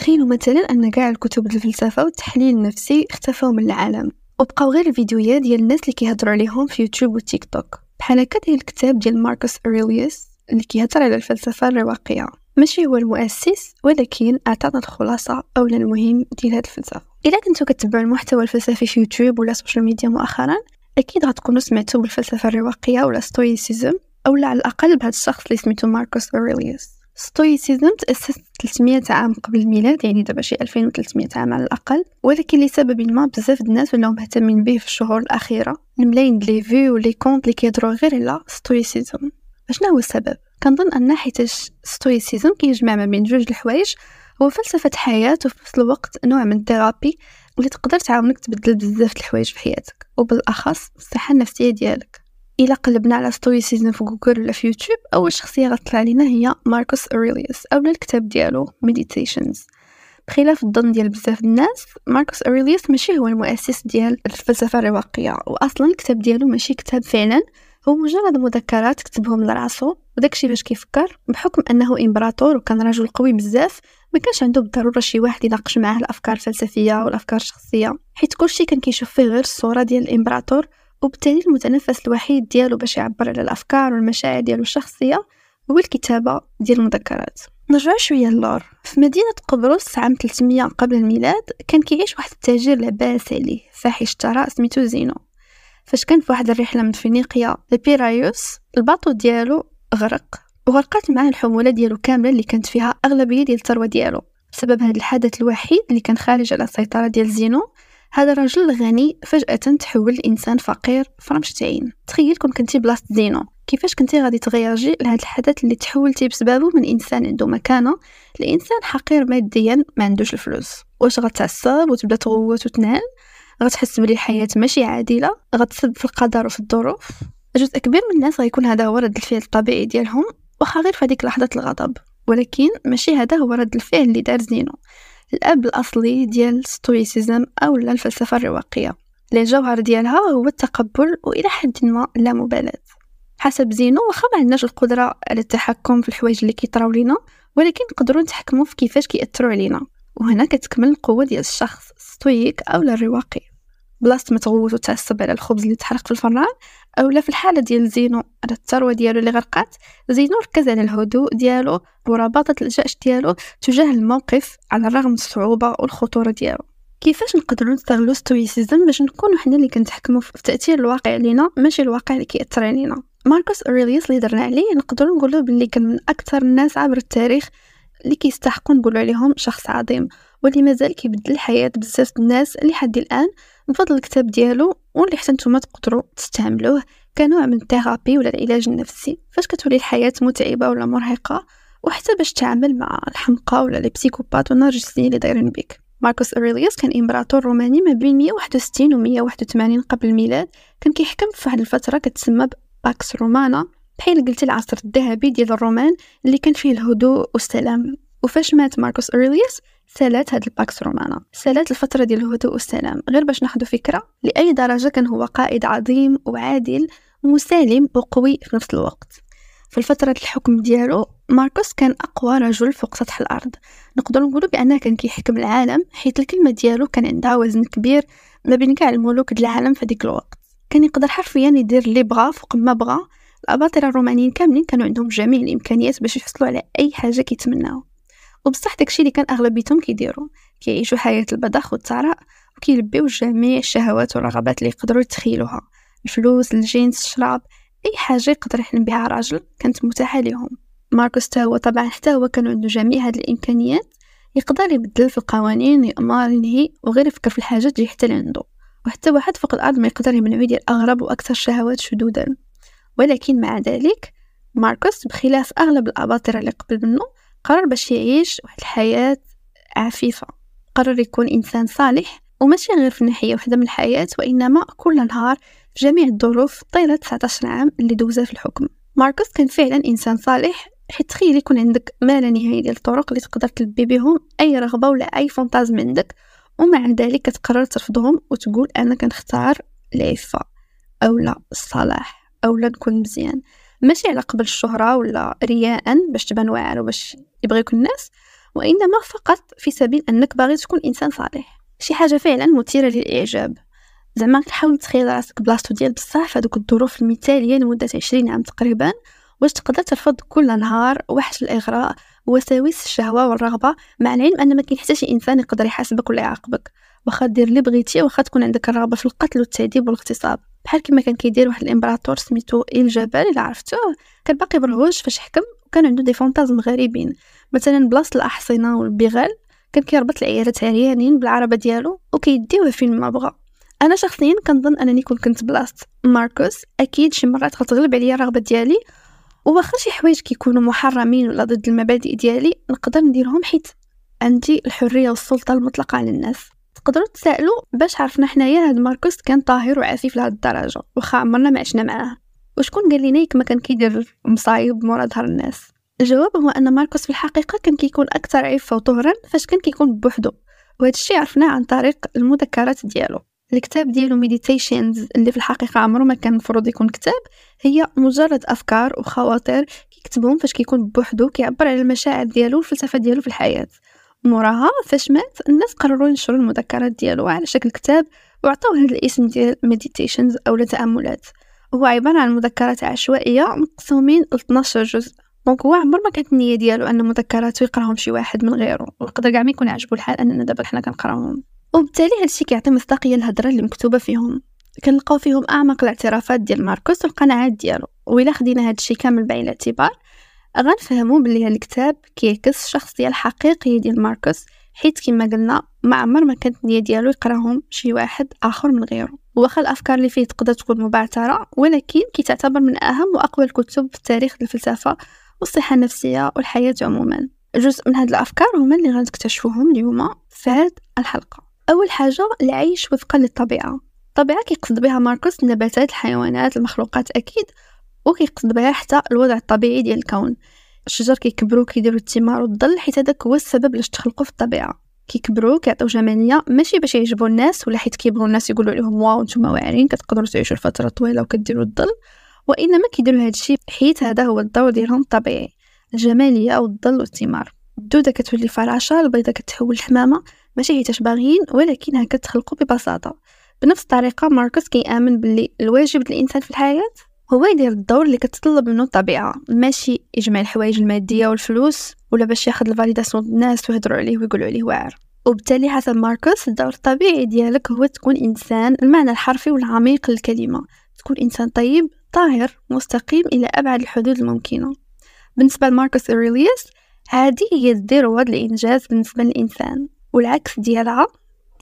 تخيلوا مثلا أن كاع الكتب الفلسفة والتحليل النفسي اختفوا من العالم وبقاو غير الفيديوهات ديال الناس اللي كيهضروا عليهم في يوتيوب وتيك توك. بحال هكا ديال الكتاب ديال ماركوس أوريليوس اللي كيهضر على الفلسفة الرواقية. ماشي هو المؤسس ولكن أعطانا الخلاصة أولا المهم ديال هاد الفلسفة. إلا كنتو كتبعوا المحتوى الفلسفي في يوتيوب ولا social media مؤخرا أكيد غتكونوا سمعتوا بالفلسفة الرواقية ولا Stoicism أو على الأقل بهذا الشخص اللي سميتو ماركوس أوريليوس. Stoicism تأسس 300 عام قبل الميلاد يعني دابا شي 2300 عام على الأقل. ولكن لسبب ما بزاف الناس ولاو مهتمين به في الشهور الأخيرة. الملايين les vues و les comptes اللي كيهضروا غير على Stoicism شنو هو السبب؟ كنظن أن حيتاش Stoicism كيجمع ما بين جوج الحوايج. هو فلسفة حياة وفي نفس الوقت نوع من ال therapy واللي تقدر تعاونك تبدل بزاف الحوايج في حياتك. وبالأخص الصحة النفسية ديالك. الا قلبنا على Stoicism في جوجل ولا في يوتيوب أول شخصية غتطلع لينا هي ماركوس أوريليوس اولا الكتاب ديالو Meditations بخلاف الظن ديال بزاف الناس ماركوس أوريليوس ماشي هو المؤسس ديال الفلسفة الرواقية واصلا الكتاب ديالو ماشي كتاب فعلا هو مجرد مذكرات كتبهم لراسو وداكشي باش كيفكر بحكم أنه إمبراطور وكان رجل قوي بزاف ما كانش عنده بالضرورة شي واحد يناقش معاه الأفكار الفلسفية والأفكار الشخصية حيت كلشي كان كيشوف فيه غير الصورة ديال الإمبراطور وبالتالي المتنفس الوحيد ديالو باش يعبر على الأفكار والمشاعر ديالو الشخصية هو الكتابة ديال المذكرات. نرجع شوية للور في مدينة قبرص عام 300 قبل الميلاد كان كيعيش واحد التاجر لاباس عليه فاحش ثراء سميتو زينو. فاش كان في واحد الرحلة من فينيقيا لبيرايوس الباطو ديالو غرق وغرقات معاه الحمولة ديالو كاملة اللي كانت فيها أغلبية ديال الثروة ديالو. بسبب هذا الحدث الوحيد اللي كان خارج على السيطرة ديال زينو هذا الرجل الغني فجأة تحول لإنسان فقير فرمشتين تخيل كون كنتي بلاصة زينو. كيفاش كنتي غادي تغيرجي لهذا الحدث اللي تحولتي بسببه من إنسان عنده مكانه لإنسان حقير ماديا ما عندوش الفلوس. واش غتعصب وتبدأ تغوت وتنال غتحس بلي الحياة ماشي عادلة؟ غتسب في القدر وفي الظروف؟ جزء كبير من الناس غيكون هذا هو رد الفعل الطبيعي ديالهم واخا غير في هذيك لحظة الغضب. ولكن ماشي هذا هو رد الفعل اللي دار زينو. الأب الأصلي ديال الستويسيزم أو الفلسفة الرواقية. الجوهر ديالها هو التقبل وإلى حد ما لا مبالاة. حسب زينو واخا ما عندناش القدرة على التحكم في الحوايج اللي كيطراو لينا ولكن نقدروا نتحكموا في كيفاش كيأثروا علينا. وهنا كتكمل القوة ديال الشخص stoic أو الرواقي. بلاصة ما تغوت وتعصب على الخبز اللي تحرق في الفران اولا في الحالة ديال زينو. على الثروة ديالو اللي غرقات زينو ركز على الهدوء ديالو ورباطة الجأش ديالو تجاه الموقف على الرغم من الصعوبة والخطورة ديالو. كيفاش نقدروا نستغلوا Stoicism باش نكونوا حنا اللي كنتحكموا في تأثير الواقع علينا ماشي الواقع اللي كيأثر علينا؟ ماركوس أوريليوس اللي درنا عليه نقدروا نقولوا باللي كان من أكثر الناس عبر التاريخ اللي كيستحقوا نقولوا عليهم شخص عظيم واللي مازال كيبدل حياه بزاف الناس إلى حد الآن بفضل الكتاب ديالو واللي حتى نتوما تقدروا تستعملوه كنوع من ال therapy ولا العلاج النفسي فاش كتولي الحياة متعبة ولا مرهقة وحتى باش تعامل مع الحمقى ولا les psychopathes والنرجسيين اللي دايرين بك ماركوس أوريليوس كان إمبراطور روماني ما بين 161 و 181 قبل الميلاد كان كيحكم في واحد الفترة كتسمى Pax Romana بحال قلتي العصر الذهبي ديال الرومان اللي كان فيه الهدوء والسلام. وفاش مات ماركوس أوريليوس سالات هاد ال Pax Romana. سالات الفترة ديال الهدوء والسلام. غير باش ناخدو فكرة لأي درجة كان هو قائد عظيم وعادل مسالم وقوي في نفس الوقت. في الفترة الحكم ديالو ماركوس كان أقوى رجل فوق سطح الأرض. نقدر نقولوا بأنه كان كيحكم العالم حيث الكلمة ديالو كان عندها وزن كبير ما بين كاع الملوك العالم في ديك الوقت. كان يقدر حرفيا يدير اللي بغا فوق ما بغا الأباطرة الرومانيين كاملين كانوا عندهم جميع الإمكانيات باش يحصلوا على أي حاجة كيتمناو. وبصح داكشي اللي كان أغلبيتهم كيديروا كيعيشوا حياة البذخ والثراء وكيلبيو جميع الشهوات والرغبات اللي يقدروا يتخيلوها الفلوس الجنس الشراب أي حاجة يقدر يحلم بها راجل كانت متاحة لهم ماركوس تا هو طبعا حتى هو كان عنده جميع هاد الإمكانيات يقدر يبدل في القوانين يأمر ينهي وغير يفكر في الحاجات اللي حتى عنده وحتى واحد فوق الأرض ما يقدر يمنعو يدير أغرب وأكثر شهوات شذوذا ولكن مع ذلك ماركوس بخلاف أغلب الأباطرة اللي قبل منه قرر باش يعيش واحد الحياة عفيفة. قرر يكون إنسان صالح وماشي غير في ناحية واحدة من الحياة وإنما كل نهار في جميع الظروف طيلة 19 عام اللي دوزها في الحكم. ماركوس كان فعلا إنسان صالح حيت تخيل يكون عندك ما لا نهاية ديال الطرق اللي تقدر تلبي بهم أي رغبة ولا أي فانتازم عندك ومع ذلك كتقرر ترفضهم وتقول أنا كنختار العفة أو لا الصلاح أو لا نكون مزيان. ماشي على قبل الشهرة ولا رياء باش تبان واعر وباش يبغيوك الناس وإنما فقط في سبيل أنك باغي تكون إنسان صالح. شي حاجة فعلا مثيرة للإعجاب. زعما تحاول تخيل راسك بلاصتو ديال بصح في هذوك الظروف المثالية لمدة عشرين عام تقريبا واش تقدر ترفض كل نهار وحش الإغراء وساوس الشهوة والرغبة مع العلم أن ما كاين حتى شي إنسان يقدر يحاسبك ولا يعاقبك. واخا دير اللي بغيتي واخا تكون عندك الرغبة في القتل والتعذيب والاغتصاب. بحال كما كان كيدير واحد الإمبراطور سميتو إيل جبل إلا عرفتوه كان باقي برهوش فاش حكم وكان عنده des fantasmes غريبين. مثلا بلاصة الأحصنة والبغال كان كيربط العيالات عريانين بالعربة ديالو وكيديوه فين ما بغا. أنا شخصيا كنظن أنني كون كنت بلاصة ماركوس أكيد شي مرات غتغلب عليا الرغبة ديالي وواخا شي حوايج كيكونوا محرمين ولا ضد المبادئ ديالي نقدر نديرهم حيت عندي الحرية والسلطة المطلقة على الناس. تقدروا تسألوا باش عرفنا حنايا هاد ماركوس كان طاهر وعفيف لهاد الدرجة واخا عمرنا ما عشنا معاه. وشكون قال لنا كما كان كيدير مصايب مورا ظهر الناس؟ الجواب هو أن ماركوس في الحقيقة كان كيكون أكثر عفة وطهرا فاش كان كيكون بوحدو. وهذا الشيء عرفناه عن طريق المذكرات ديالو. الكتاب ديالو Meditations اللي في الحقيقة عمره ما كان المفروض يكون كتاب هي مجرد أفكار وخواطر كيكتبهم فاش كيكون بوحدو كيعبر على المشاعر ديالو والفلسفة ديالو في الحياة. موراها فاش مات الناس قرروا ينشروا المذكرات ديالو على شكل كتاب وعطاوه هذا الاسم ديال Meditations أو تأملات هو عبارة عن مذكرات عشوائية مقسومين ل 12 جزء. donc هو عمر ما كانت النية ديالو أن مذكراته يقراهم شي واحد من غيره. ويقدر كاع ما يكون عجبو الحال أننا دابا حنا كنقراوهم وبالتالي هادشي كيعطي مصداقية للهضرة اللي مكتوبة فيهم. كنلقاو فيهم أعمق الاعترافات ديال ماركوس والقناعات ديالو. وإلا خدينا هادشي كامل بعين الاعتبار غنفهمو بلي هالكتاب كيعكس الشخصية الحقيقية ديال ماركوس حيت كما قلنا ما عمر ما كانت النية ديالو يقراهم شي واحد آخر من غيره. واخا الأفكار اللي فيه تقدر تكون مبعثرة ولكن كتعتبر من أهم وأقوى الكتب في تاريخ الفلسفة والصحة النفسية والحياة عموما. جزء من هاد الأفكار هما اللي غنكتشفوهم اليوم في هاد الحلقة. أول حاجة العيش وفقا للطبيعة. الطبيعة كيقصد بها ماركوس النباتات الحيوانات المخلوقات أكيد. وكيقصد بها حتى الوضع الطبيعي ديال الكون. الشجر كيكبروا كيديروا الثمار والظل حيت هذاك هو السبب لاش تخلقوا في الطبيعة. كيكبروا كيعطيو جمالية ماشي باش يعجبوا الناس ولا حيت كيبغوا الناس يقولوا عليهم واو نتوما واعرين كتقدروا تعيشوا لفترة طويلة وكديروا الظل. وإنما كيديروا هذا الشيء حيت هذا هو الدور ديالهم الطبيعي الجمالية والظل والثمار الدودة كتولي فراشه البيضة كتحول لحمامة ماشي حيتاش باغيين ولكن هكا تخلقوا ببساطة. بنفس الطريقة ماركوس كيآمن باللي الواجب الانسان في الحياة هو يدير الدور اللي كتطلب منه الطبيعة. ماشي يجمع الحوايج المادية والفلوس ولا باش ياخذ ال validation الناس ويهضروا عليه ويقولوا عليه واعر. وبالتالي حسب ماركوس الدور الطبيعي ديالك هو تكون إنسان المعنى الحرفي والعميق للكلمة. تكون إنسان طيب طاهر مستقيم إلى أبعد الحدود الممكنة. بالنسبة لماركوس أوريليوس هذه هي الذروة الانجاز بالنسبة للإنسان. والعكس ديالها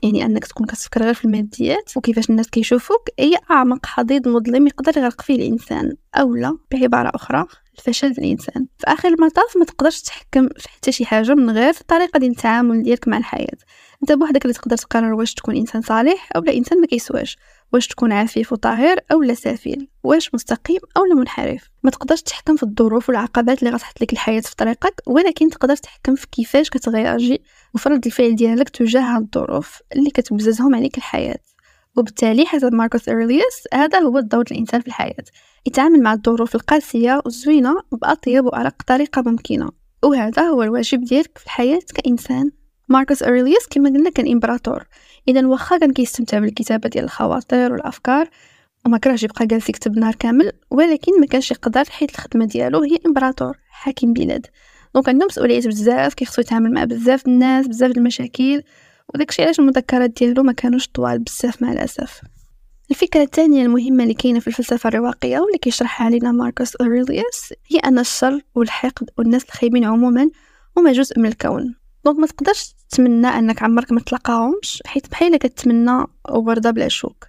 يعني أنك تكون كتفكر غير في الماديات وكيفاش الناس كيشوفوك هي أعمق حضيض مظلم يقدر يغرق فيه الإنسان أو لا بعبارة أخرى الفشل الإنسان. في آخر المطاف ما تقدرش تحكم في حتى شي حاجة من غير الطريقة ديال التعامل ديالك مع الحياة. أنت بوحدك اللي تقدر تقرر واش تكون إنسان صالح أو لا إنسان ما كيسواش. واش تكون عفيف وطاهر لا سافل واش مستقيم لا منحرف. ما تقدرش تحكم في الظروف والعقبات اللي غتحط لك الحياة في طريقك ولكن تقدر تحكم في كيفاش كتغيرجي وفرض الفعل ديالك تجاه هاد الظروف اللي كتبززهم عليك الحياة. وبالتالي حسب ماركوس أوريليوس هذا هو الدور الإنسان في الحياة. يتعامل مع الظروف القاسية والزوينة بأطيب وأرق طريقة ممكنة وهذا هو الواجب ديالك في الحياة كإنسان. ماركوس أوريليوس كما قلنا كان إمبراطور. إذا واخا كان كيستمتع بالكتابة ديال الخواطر والأفكار وما كرهش يبقى جالس يكتب نهار كامل ولكن ما كانش يقدر حيت الخدمة ديالو هي إمبراطور حاكم بلاد. donc عنده مسؤوليات بزاف كيخصو يتعامل مع بزاف الناس بزاف المشاكل وداكشي علاش المذكرات ديالو ما كانوش طوال بزاف مع الأسف. الفكرة الثانية المهمة اللي كاينة في الفلسفة الرواقية واللي كيشرحها علينا ماركوس أوريليوس هي أن الشر والحقد والناس الخايبين عموما هما جزء من الكون. donc ما تقدرش تتمنى أنك عمرك ما تلقاهمش حيت بحال كتمنى وردة بلا شوك.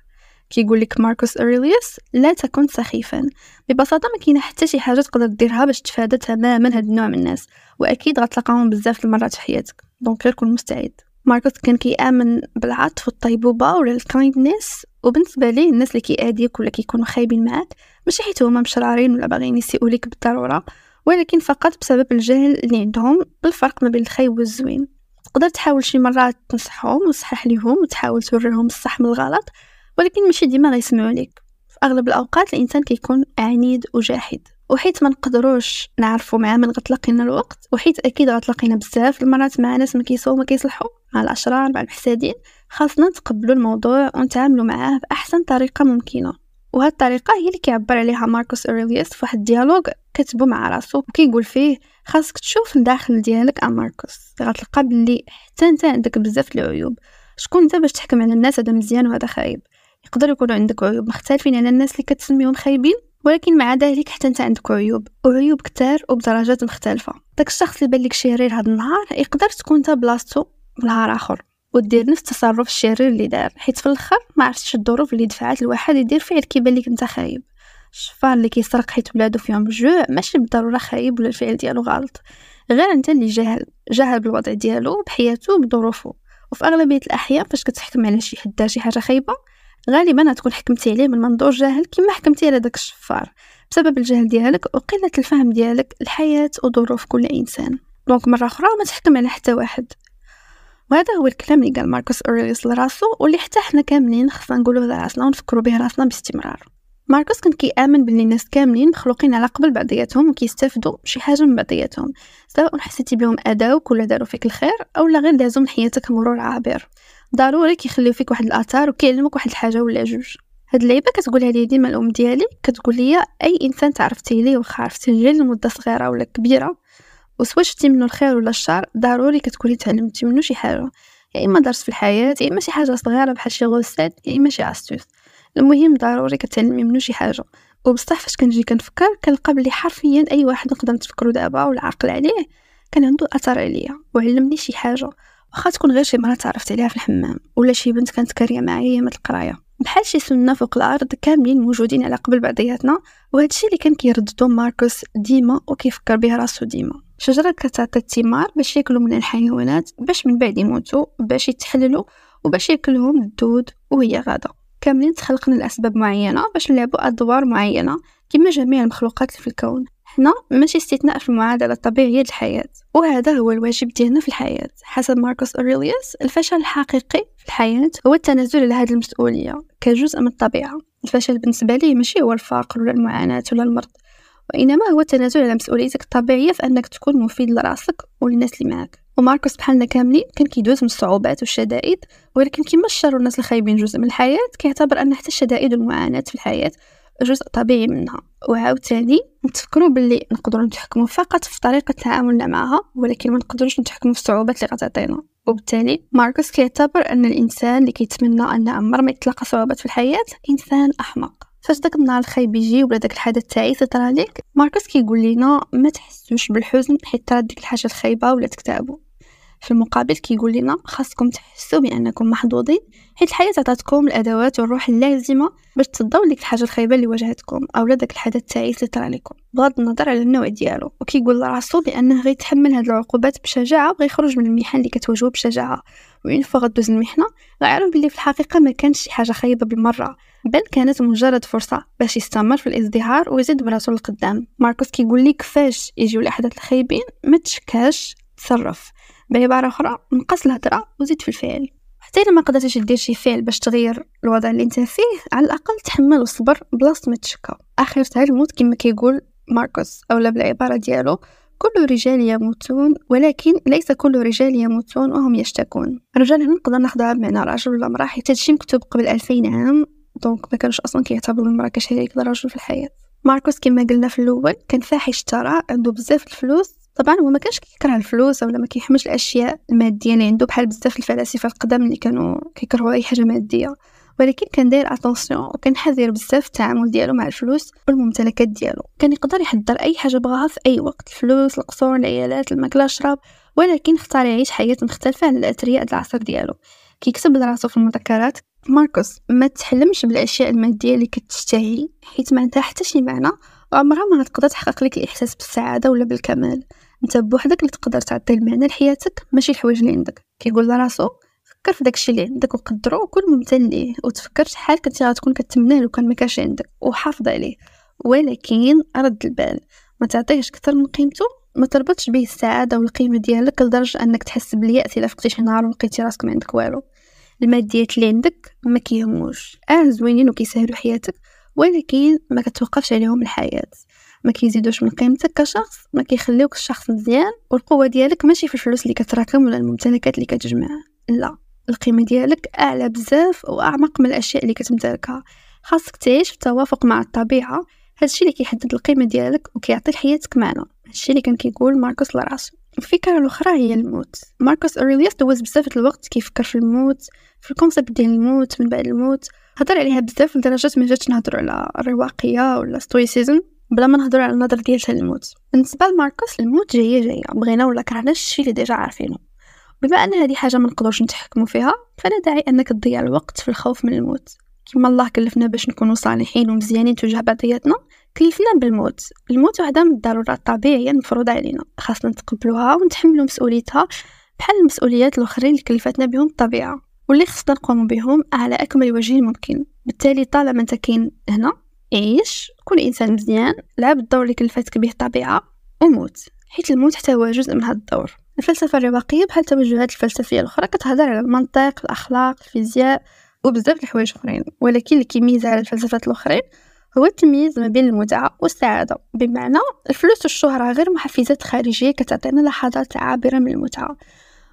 كيقول لك ماركوس أوريليوس لا تكن سخيفا. ببساطة ما كاينة حتى شي حاجة تقدر ديرها باش تفادى تماما هاد النوع من الناس وأكيد غتلقاهم بزاف المرات في حياتك. donc غير كون مستعد. ماركوس كان كيآمن بالعطف والطيبوبة ولا ال kindness وبالنسبة ليه الناس اللي كيأذيك ولا كيكونوا خايبين معاك ماشي حيت هما مشرارين ولا باغيين يسيئوا ليك بالضرورة ولكن فقط بسبب الجهل اللي عندهم بالفرق ما بين الخايب والزوين. تقدر تحاول شي مرات تنصحهم وتصحح ليهم وتحاول توريهم الصح من الغلط ولكن ماشي ديما غيسمعوا لك في أغلب الأوقات الإنسان كيكون عنيد وجاحد وحيت ما نقدروش نعرفوا مع من غتلاقينا الوقت وحيت أكيد غتلاقينا بزاف المرات مع ناس ما كيسوا ما كيصلحوا مع الأشرار مع المحسدين خاصنا نتقبلوا الموضوع ونتعاملوا معاه بأحسن طريقة ممكنة. وهاد الطريقة هي اللي كيعبر عليها ماركوس أوريليوس في واحد ال dialogue كتبو مع راسو وكيقول فيه خاصك تشوف الداخل ديالك ا ماركوس غتلقى بلي حتى أنت عندك بزاف العيوب. شكون أنت باش تحكم على الناس هذا مزيان وهذا خايب؟ يقدر يكونوا عندك عيوب مختلفين على الناس اللي كتسميهم خايبين ولكن مع ذلك حتى أنت عندك عيوب وعيوب كتار وبدرجات مختلفة. داك الشخص اللي بان لك شرير هذا النهار يقدر تكون أنت بلاصتو نهار آخر. ودير نفس التصرف الشرير اللي دار حيت في الآخر ما عرفتش الظروف اللي دفعت الواحد يدير فعل كيبان لك أنت خايب. الشفار اللي كيسرق حيت ولادو فيهم الجوع ماشي بالضرورة خايب ولا الفعل ديالو غلط. غير أنت اللي جاهل جاهل بالوضع ديالو بحياته بظروفه. وفي أغلبية الأحيان فاش كتحكم على شي حد شي حاجة خايبة غالبا تكون حكمتي عليه من منظور جاهل كما حكمتي على داك الشفار. بسبب الجهل ديالك وقلة الفهم ديالك الحياة وظروف كل إنسان. donc مرة أخرى ما تحكم على حتى واحد. وهذا هو الكلام اللي قال ماركوس أوريليوس لراسو واللي حتى حنا كاملين خصنا نقولوه لراسنا ونفكروا به راسنا باستمرار. ماركوس كان كيآمن باللي الناس كاملين مخلوقين على قبل بعضياتهم وكيستافدوا شي حاجة من بعضياتهم سواء حسيتي بهم اداوك ولا داروا فيك الخير أو لا غير دازوا من حياتك مرور عابر. ضروري كيخليو فيك واحد الأثار وكيعلموك واحد الحاجة ولا جوج. هاد اللعيبة كتقولها لي ديما الأم ديالي كتقول لي أي إنسان تعرفتي ليه وخا عرفتي غير لمدة صغيرة ولا كبيرة وسوا شفتي منه الخير ولا الشر ضروري كتكوني تعلمتي منه شي حاجة. يا إما درس في الحياة يا إما شي حاجة صغيرة بحال شي غوسات يا إما شي استوس المهم ضروري كتعلمي منه شي حاجة. وبصح فاش كنجي كنفكر كنلقى بلي حرفيا أي واحد نقدر نتفكرو دابا والعقل عليه كان عنده أثر عليا وعلمني شي حاجة. واخا تكون غير شي مرة تعرفت عليها في الحمام ولا شي بنت كانت قارية معايا أيام القراية. بحال شي سنة فوق الأرض كاملين موجودين على قبل بعضياتنا وهذا الشيء اللي كان كيرددو ماركوس ديما وكيفكر به راسو ديما. شجرة كتعطي الثمار باش ياكلوا من الحيوانات باش من بعد يموتوا باش يتحللوا وباش ياكلهم الدود وهي غادة. كاملين تخلقنا لأسباب معينة باش نلعبوا أدوار معينة كما جميع المخلوقات في الكون. حنا ماشي استثناء في المعادلة الطبيعية للحياة وهذا هو الواجب ديالنا في الحياة. حسب ماركوس أوريليوس الفشل الحقيقي في الحياة هو التنازل على هذه المسؤولية كجزء من الطبيعة. الفشل بالنسبة لي ماشي هو الفقر ولا المعاناة ولا المرض. وإنما هو التنازل على مسؤوليتك الطبيعية في أنك تكون مفيد لرأسك وللناس اللي معك وماركوس بحالنا كاملين كان كيدوز من الصعوبات والشدائد ولكن كما الشر والناس الخايبين جزء من الحياة كيعتبر أن حتى الشدائد والمعاناة في الحياة جزء طبيعي منها. وعاوتاني نتفكروا باللي نقدروا نتحكموا فقط في طريقة تعاملنا معها ولكن ما نقدروش نتحكموا في الصعوبات اللي غتعطينا وبالتالي ماركوس كيعتبر أن الإنسان اللي كيتمنى أن عمر ما يتلقى صعوبات في الحياة إنسان أحمق. فاش داك النهار الخايب يجي ولا داك الحدث التعيس يطرى ليك ماركوس كيقول لنا ما تحسوش بالحزن حيت ديك الحاجة الخايبة ولا تكتئبوا في المقابل كيقول لنا خاصكم تحسوا بأنكم محظوظين حيت الحياة عطاتكم الأدوات والروح اللازمة باش تصدوا ديك الحاجة الخايبة اللي واجهتكم أو داك الحدث التعيس اللي طرا لكم بغض النظر على النوع ديالو. وكيقول لراسو بأنه غيتحمل هاد العقوبات بشجاعة وغيخرج من المحن اللي كتواجهو بشجاعة. وين فوا غدوز المحنة؟ غيعرف بلي في الحقيقة ما كانش شي حاجة خايبة بالمرة. بل كانت مجرد فرصة باش يستمر في الازدهار ويزيد براسو لقدام. ماركوس كيقول لي كفاش يجيو الأحداث الخايبين؟ ما تشكاش. تصرف. بعبارة أخرى نقص الهضرة وزيد في الفعل. حتى إلا ما قدرتيش دير شي فعل باش تغير الوضع اللي انت فيه على الأقل تحمل وصبر بلاصة ما تشكى. آخر الموت كما كيقول ماركوس أولا بالعبارة ديالو كل رجال يموتون ولكن ليس كل رجال يموتون وهم يشتكون. الرجال هنا نقدر ناخدها بمعنى ولا امرأة حيت هادشي مكتوب قبل ألفين عام. donc ما كانوش أصلا كيعتبروا المرأة كشريك للرجل في الحياة. ماركوس كما قلنا في الأول كان فاحش الثراء عنده بزاف الفلوس. طبعا هو ما كانش كيكره الفلوس ولا ما كيحملش الأشياء المادية اللي عنده بحال بزاف الفلاسفة القدام اللي كانوا كيكرهوا أي حاجة مادية. ولكن كان داير اتونسيون وكان حذر بزاف التعامل ديالو مع الفلوس والممتلكات ديالو. كان يقدر يحضر أي حاجة بغاها في أي وقت الفلوس القصور العيالات الماكلة الشراب ولكن اختار يعيش حياة مختلفة عن الأثرياء العصر ديالو. كيكتب لراسو في المذكرات ماركوس ما تحلمش بالأشياء المادية اللي كتشتهي حيت ما عندها حتى شي معنى وعمرها ما غتقدر تحقق لك الإحساس بالسعادة ولا بالكمال. أنت بوحدك اللي تقدر تعطي المعنى لحياتك ماشي الحوايج اللي عندك. كيقول لراسو فكر في داكشي اللي عندك وقدرو وكون ممتن ليه وتفكر شحال كنتي غتكون كتمناه لو كان ما كانش عندك وحافظ عليه. ولكن رد البال ما تعطيهش أكثر من قيمته ما تربطش به السعادة والقيمة ديالك لدرجة أنك تحس بالياس إلا فقتي شي نهار ولقيتي راسك ما عندك والو. الماديات اللي عندك ما كيهموش. آه زوينين وكيسهلوا حياتك ولكن ما كتوقفش عليهم الحياة. ما كيزيدوش من قيمتك كشخص ما كيخليوك الشخص مزيان والقوة ديالك ماشي في الفلوس اللي كتراكم ولا الممتلكات اللي كتجمع لا. القيمة ديالك أعلى بزاف وأعمق من الأشياء اللي كتمتلكها. خاصك تعيش في توافق مع الطبيعة. هادشي اللي كيحدد القيمة ديالك وكيعطي لحياتك معنى. هادشي اللي كان كيقول ماركوس لراسو الفكرة الأخرى هي الموت. ماركوس أوريليوس دوز بزاف الوقت كيفكر في الموت في ال concept ديال الموت من بعد الموت. هضر عليها بزاف لدرجة ما جاتش نهضرو على الرواقية ولا stoicism بلا ما نهضرو على النظر ديالها للموت بالنسبة لماركوس الموت جاية جاية. بغينا ولا كرهنا الشي اللي déjà عارفينه. بما أن هذه حاجة ما نقدرش نتحكموا فيها فلا داعي أنك تضيع الوقت في الخوف من الموت. كما الله كلفنا باش نكونوا صالحين ومزيانين تجاه بعضياتنا كلفنا بالموت. الموت وحدة من الضرورات الطبيعية المفروضة علينا. خاصنا نتقبلوها ونتحملوا مسؤوليتها بحال المسؤوليات الأخرين اللي كلفتنا بهم الطبيعة واللي خصنا نقوم بهم على أكمل وجه ممكن بالتالي طالما أنت كاين هنا عيش كون إنسان مزيان لعب الدور اللي كلفتك به الطبيعة وموت. حيت الموت حتى هو جزء من هذا الدور. الفلسفة الرواقية بحال التوجهات الفلسفية الأخرى كتهضر على المنطق الأخلاق الفيزياء وبزاف الحوايج أخرين. ولكن اللي كيميز على الفلسفات الأخرين هو التمييز ما بين المتعة والسعادة. بمعنى الفلوس والشهرة غير محفزات خارجية كتعطينا لحظات عابرة من المتعة.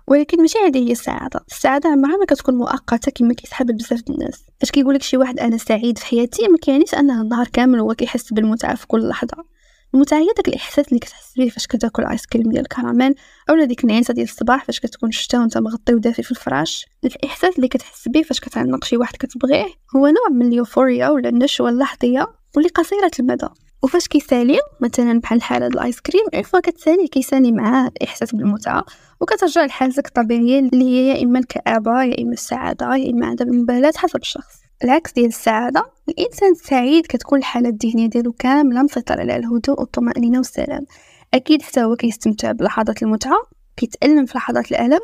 ولكن ماشي هذه هي السعادة. السعادة عمرها ما كتكون مؤقتة كما كيسحب بزاف الناس. فاش كيقولك شي واحد أنا سعيد في حياتي ما كيعنيش أنه النهار كامل هو كيحس بالمتعة في كل لحظة. المتعة هي داك الإحساس اللي كتحس بيه فاش كتاكل ايس كريم ديال الكراميل اولا ديك النعاسة ديال الصباح فاش كتكون شتا وانت مغطي ودافي في الفراش. الإحساس اللي كتحس بيه فاش كتعنق شي واحد كتبغيه هو نوع من ال euphoria ولا النشوة اللحظية واللي قصيرة المدى. وفاش كيسالي مثلا بحال حالة الايس كريم عفوا كتسالي كيسالي معاه الاحساس بالمتعة. وكترجع لحالتك الطبيعية اللي هي يا إما الكآبة يا إما السعادة يا إما عدم المبالاة حسب الشخص. العكس ديال السعادة الإنسان السعيد كتكون الحالة الذهنية ديالو كاملة مسيطره على الهدوء والطمأنينة والسلام. أكيد حتى هو كيستمتع بلحظات المتعة كيتألم في لحظات الألم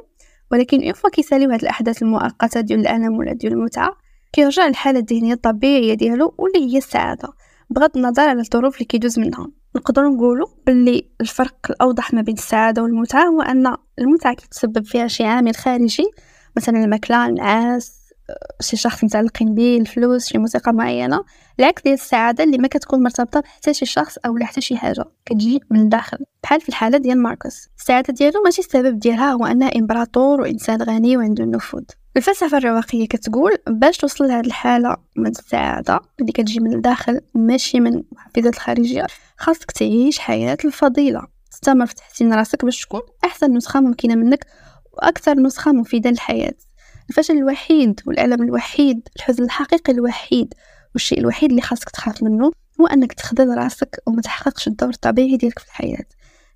ولكن une fois كيساليو هاد الأحداث المؤقتة ديال الألم ولا ديال المتعة كيرجع للحالة الذهنية الطبيعية ديالو واللي هي السعادة. بغض النظر على الظروف اللي كيدوز منها نقدر نقولوا باللي الفرق الأوضح ما بين السعادة والمتعة هو أن المتعة كيتسبب فيها شي عامل خارجي مثلا الماكلة النعاس شي شخص متعلقين به الفلوس شي موسيقى معينة. العكس ديال السعادة اللي ما كتكون مرتبطة بحتى شي شخص أو حتى شي حاجة كتجي من الداخل. بحال في الحالة ديال ماركوس السعادة ديالو ماشي السبب ديالها هو أنه إمبراطور وإنسان غني وعنده النفوذ الفلسفة الرواقية كتقول باش توصل لهاد الحالة من السعادة اللي كتجي من الداخل ماشي من المحفزات الخارجية خاصك تعيش حياة الفضيلة. تستمر في تحسين راسك باش تكون أحسن نسخة ممكنة منك وأكثر نسخة مفيدة للحياة. الفشل الوحيد والألم الوحيد الحزن الحقيقي الوحيد والشيء الوحيد اللي خاصك تخاف منه هو أنك تخذل راسك وما تحققش الدور الطبيعي ديالك في الحياة.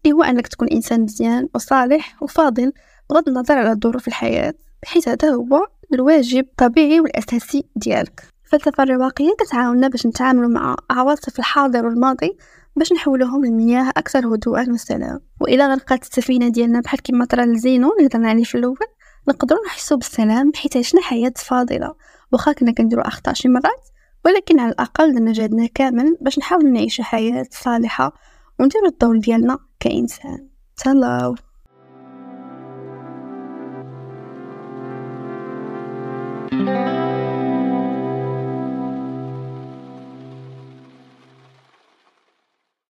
اللي هو أنك تكون إنسان مزيان وصالح وفاضل بغض النظر على ظروف الحياة بحيث هذا هو الواجب الطبيعي والأساسي ديالك. الفلسفة الرواقية كتعاوننا باش نتعاملوا مع عواصف الحاضر والماضي باش نحولوهم لمياه أكثر هدوءا وسلام وإلى غرقت السفينة ديالنا بحال كيما طرا الزينو اللي هضرنا عليه في الأول نقدروا نحسوا بالسلام حيت عشنا حياة فاضلة. واخا كنا كنديروا أخطاء شي مرات ولكن على الأقل درنا جهدنا كامل باش نحاول نعيش حياة صالحة ونديروا الدور ديالنا كإنسان. تلاو